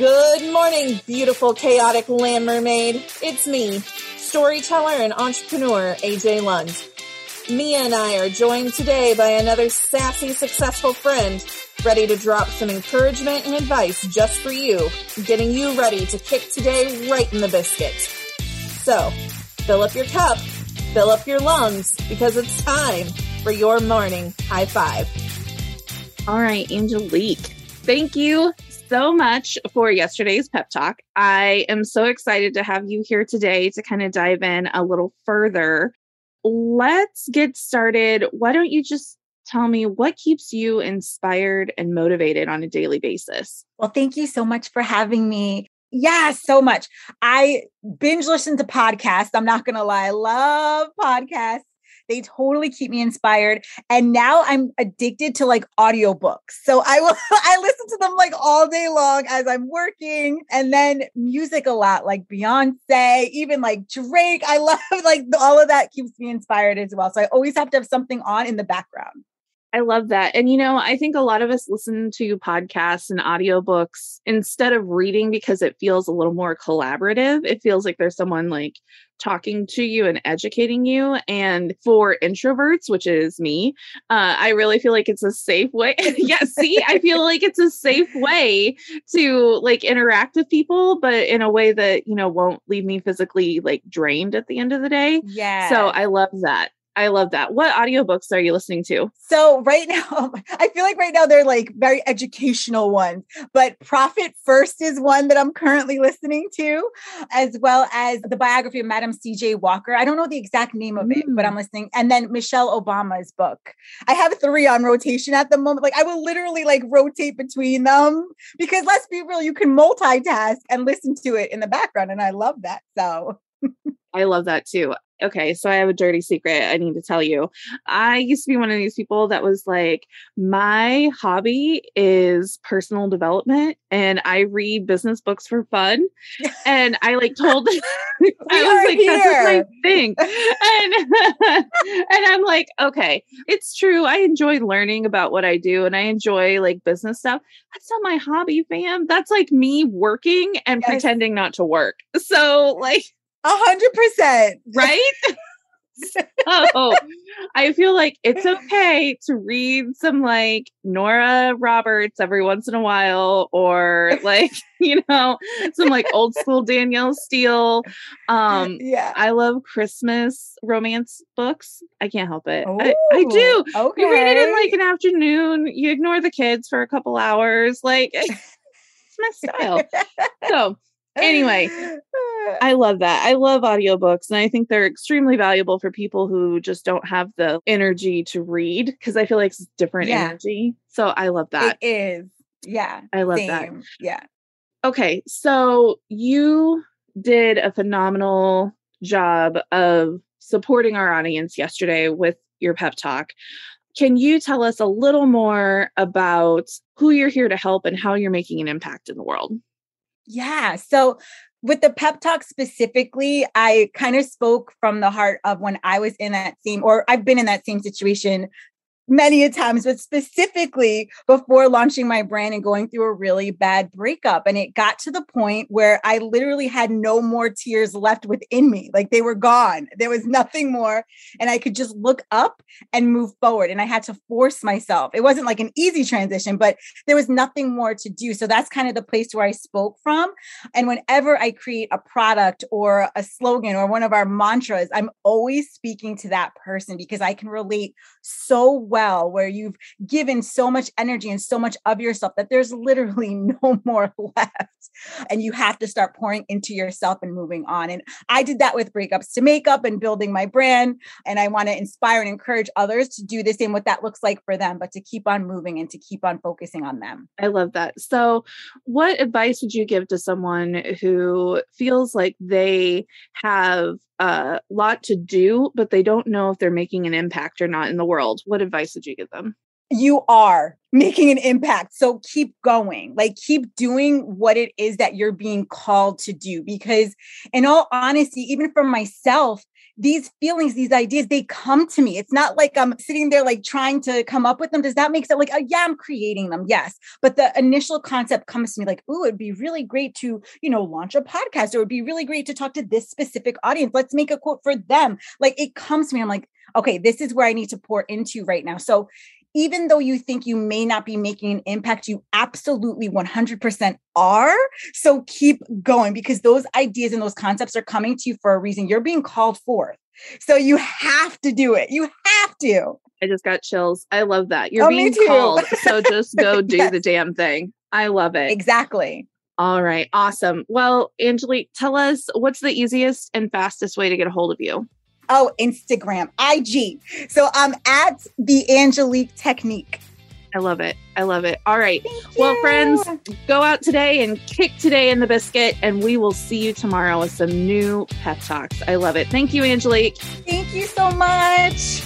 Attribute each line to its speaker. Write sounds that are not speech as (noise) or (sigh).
Speaker 1: Good morning, beautiful, chaotic land mermaid. It's me, storyteller and entrepreneur AJ Lund. Mia and I are joined today by another sassy, successful friend, ready to drop some encouragement and advice just for you, getting you ready to kick today right in the biscuit. So, fill up your cup, fill up your lungs, because it's time for your morning high five.
Speaker 2: All right, Angelique, thank you so much for yesterday's pep talk. I am so excited to have you here today to kind of dive in a little further. Let's get started. Why don't you just tell me what keeps you inspired and motivated on a daily basis?
Speaker 3: Well, thank you so much for having me. Yeah, so much. I binge listen to podcasts. I'm not going to lie. I love podcasts. They totally keep me inspired. And now I'm addicted to like audiobooks. So I will (laughs) I listen to them like all day long as I'm working. And then music a lot, like Beyonce, even like Drake. I (laughs) love like all of that keeps me inspired as well. So I always have to have something on in the background.
Speaker 2: I love that. And you know, I think a lot of us listen to podcasts and audiobooks instead of reading because it feels a little more collaborative. It feels like there's someone like talking to you and educating you. And for introverts, which is me, uh, I really feel like it's a safe way. (laughs) yeah, see, I feel (laughs) like it's a safe way to like interact with people, but in a way that, you know, won't leave me physically like drained at the end of the day.
Speaker 3: Yeah.
Speaker 2: So I love that. I love that. What audiobooks are you listening to?
Speaker 3: So right (laughs) now, I feel like right now they're like very educational ones, but Profit First is one that I'm currently listening to, as well as the biography of Madam C.J. Walker. I don't know the exact name of it, but I'm mm. listening. And then Michelle Obama's book. I have three on rotation at the moment. Like I will literally like rotate between them because let's be real, you can multitask and listen to it in the background. And I love that. So
Speaker 2: I love that too okay, so I have a dirty secret I need to tell you. I used to be one of these people that was like, my hobby is personal development and I read business books for fun. (laughs) And I like told (laughs) (laughs) I was like, here. that's my thing. And and I'm like, okay, it's true. I enjoy learning about what I do and I enjoy like business stuff. That's not my hobby, fam. That's like me working and yes. pretending not to work. So like
Speaker 3: a hundred percent.
Speaker 2: Right? (laughs) so I feel like it's okay to read some like Nora Roberts every once in a while, or (laughs) like, you know, some like old school Danielle Steel. Um, yeah, I love Christmas romance books. I can't help it. I, I, do. Okay. You read it in like an afternoon, you ignore the kids for a couple hours. Like, it's my style. (laughs) so, anyway, I love that. I love audiobooks and I think they're extremely valuable for people who just don't have the energy to read because I feel like it's different yeah. energy. So I love that.
Speaker 3: It is. Yeah.
Speaker 2: I love Same. that.
Speaker 3: Yeah.
Speaker 2: Okay. So you did a phenomenal job of supporting our audience yesterday with your pep talk. Can you tell us a little more about who you're here to help and how you're making an impact in the world?
Speaker 3: Yeah. So with the pep talk specifically, I kind of spoke from the heart of when I was in that same, or I've been in that same situation many a times, but specifically before launching my brand and going through a really bad breakup. And it got to the point where I literally had no more tears left within me. Like they were gone. There was nothing more. And I could just look up and move forward. And I had to force myself. It wasn't like an easy transition, but there was nothing more to do. So that's kind of the place where I spoke from. And whenever I create a product or a slogan or one of our mantras, I'm always speaking to that person because I can relate so well well where you've given so much energy and so much of yourself that there's literally (laughs) no more (laughs) left. And you have to start pouring into yourself and moving on. And i did that with breakups to makeup and building my brand. And i want to inspire and encourage others to do the same what that looks like for them but to keep on moving and to keep on focusing on them.
Speaker 2: I love that. So what advice would you give to someone who feels like they have a lot to do, but they don't know if they're making an impact or not in the world. What advice would you give them?
Speaker 3: You are making an impact. So keep going. Like keep doing what it is that you're being called to do. Because in all honesty, even for myself, these feelings, these ideas, they come to me. It's not like I'm sitting there like trying to come up with them. Does that make sense? Like, uh, yeah, I'm creating them. Yes. But the initial concept comes to me like, oh, it'd be really great to, you know, launch a podcast it'd be really great to talk to this specific audience. Let's make a quote for them. Like it comes to me. I'm like, okay, this is where I need to pour into right now. So even though you think you may not be making an impact, you absolutely 100% are. So keep going because those ideas and those concepts are coming to you for a reason. You're being called forth. So you have to do it. You have to.
Speaker 2: I just got chills. I love that. You're oh, being called. So just go (laughs) do yes. the damn thing. I love it.
Speaker 3: Exactly.
Speaker 2: All right. Awesome. Well, Angelique, tell us what's the easiest and fastest way to get a hold of you?
Speaker 3: Oh, Instagram, IG. So I'm at the Angelique Technique.
Speaker 2: I love it. I love it. All right. Well, friends, go out today and kick today in the biscuit, and we will see you tomorrow with some new pep talks. I love it. Thank you, Angelique.
Speaker 3: Thank you so much.